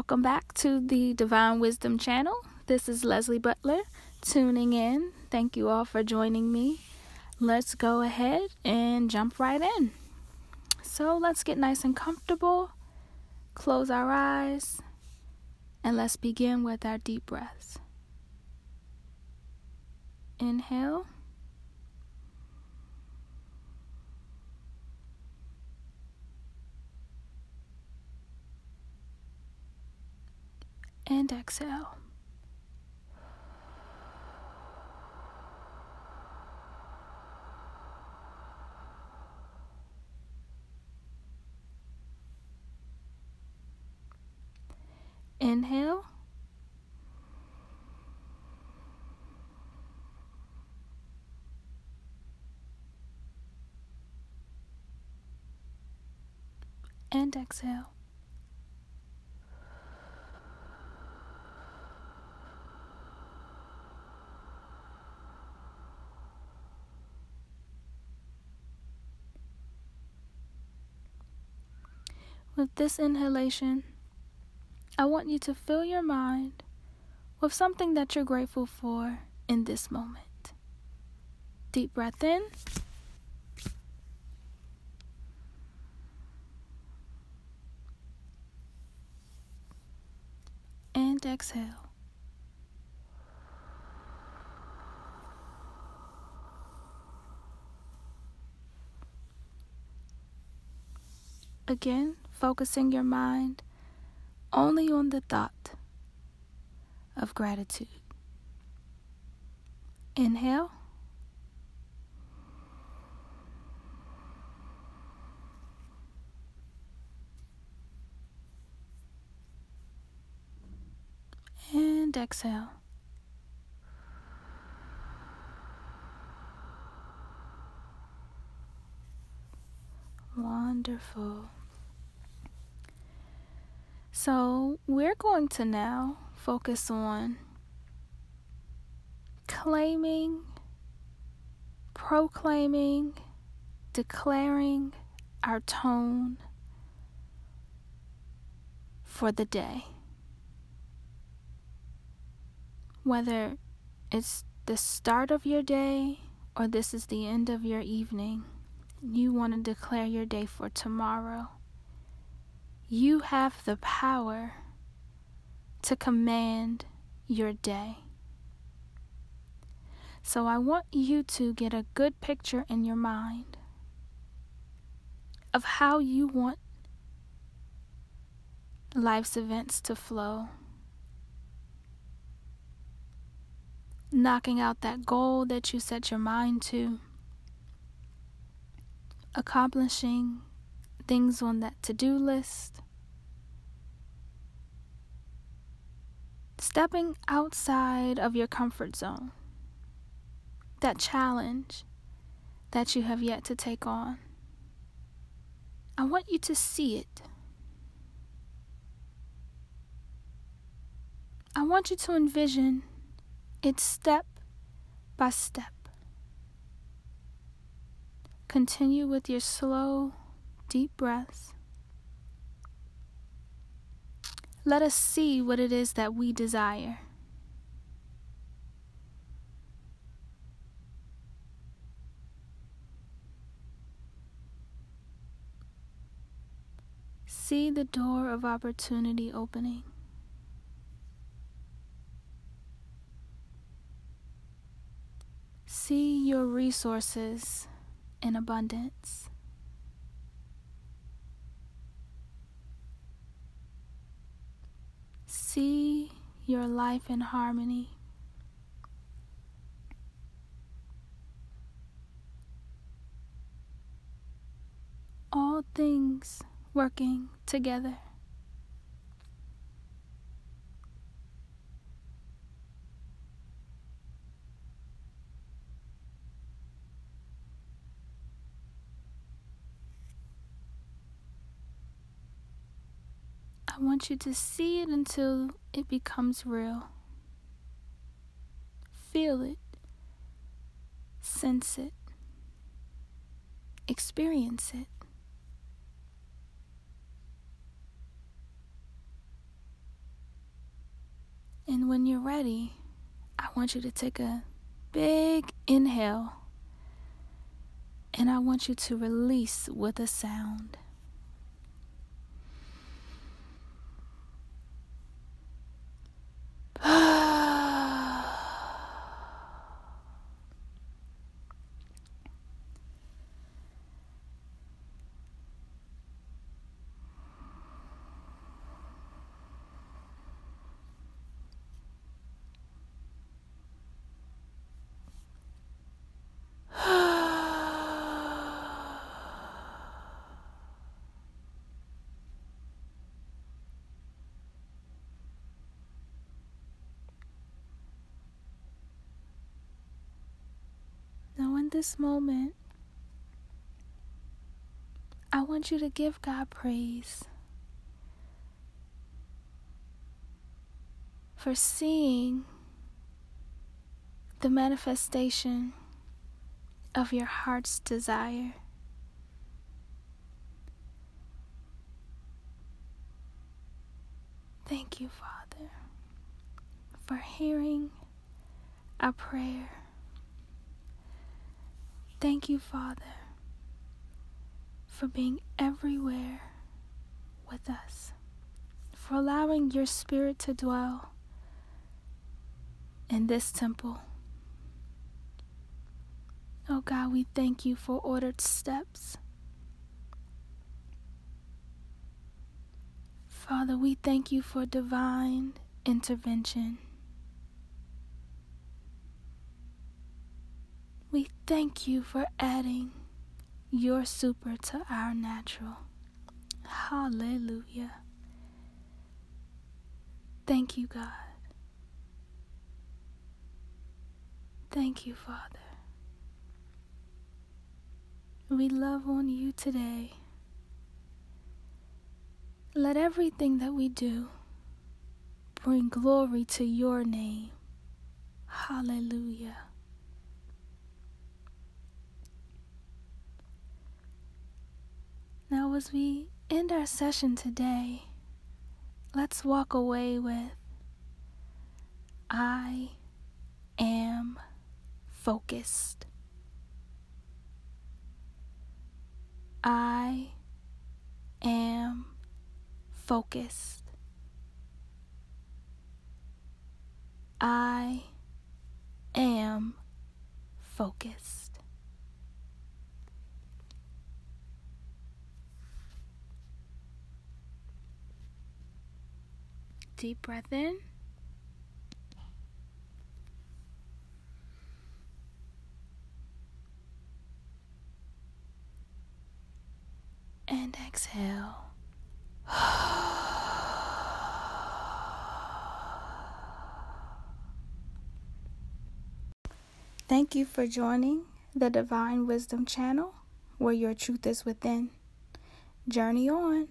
Welcome back to the Divine Wisdom channel. This is Leslie Butler tuning in. Thank you all for joining me. Let's go ahead and jump right in. So let's get nice and comfortable, close our eyes, and let's begin with our deep breaths. Inhale. And exhale. Inhale. And exhale. With this inhalation, I want you to fill your mind with something that you're grateful for in this moment. Deep breath in. And exhale. Again, focusing your mind only on the thought of gratitude. Inhale. And exhale. Wonderful. So, we're going to now focus on claiming, proclaiming, declaring our tone for the day. Whether it's the start of your day or this is the end of your evening, you want to declare your day for tomorrow you have the power to command your day. So I want you to get a good picture in your mind of how you want life's events to flow. Knocking out that goal that you set your mind to, accomplishing things on that to do list. Stepping outside of your comfort zone. That challenge that you have yet to take on. I want you to see it. I want you to envision it step by step. Continue with your slow deep breaths. Let us see what it is that we desire. See the door of opportunity opening. See your resources in abundance. See your life in harmony. All things working together. I want you to see it until it becomes real. Feel it, sense it, experience it. And when you're ready, I want you to take a big inhale and I want you to release with a sound. This moment, I want you to give God praise for seeing the manifestation of your heart's desire. Thank you, Father, for hearing our prayer. Thank you, Father, for being everywhere with us, for allowing your Spirit to dwell in this temple. Oh God, we thank you for ordered steps. Father, we thank you for divine intervention. We thank you for adding your super to our natural. Hallelujah. Thank you, God. Thank you, Father. We love on you today. Let everything that we do bring glory to your name. Hallelujah. Now, as we end our session today, let's walk away with I am focused. I am focused. I am focused. Deep breath in. And exhale. Thank you for joining the Divine Wisdom channel where your truth is within. Journey on.